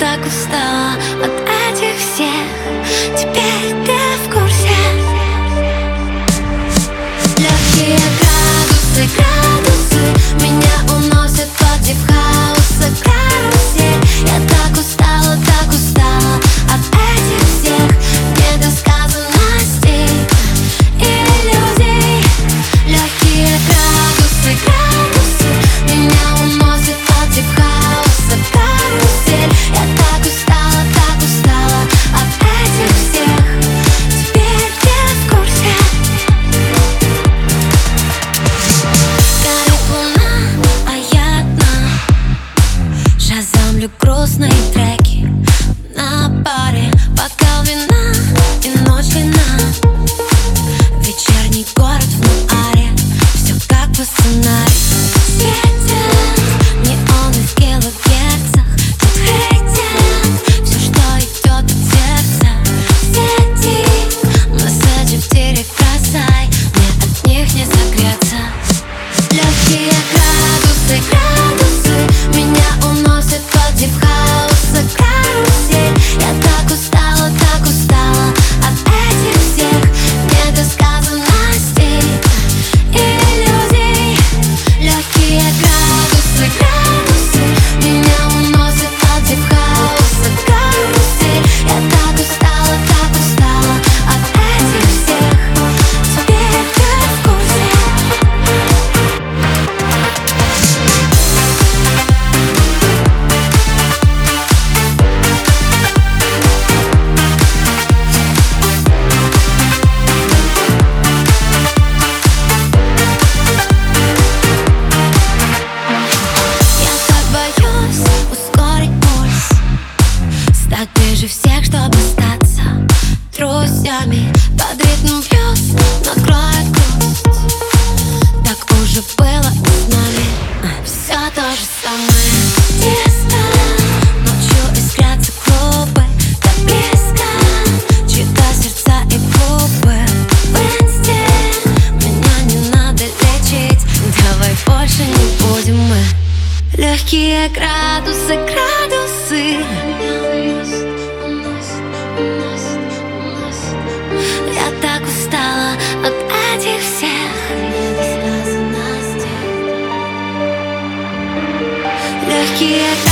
так устала от этих всех. Теперь ты в курсе. Легкие градусы, градусы. ночь вина. Вечерний город в муаре Все как по сценарию Легкие градусы, градусы. Я так устала от этих всех. Легкие градусы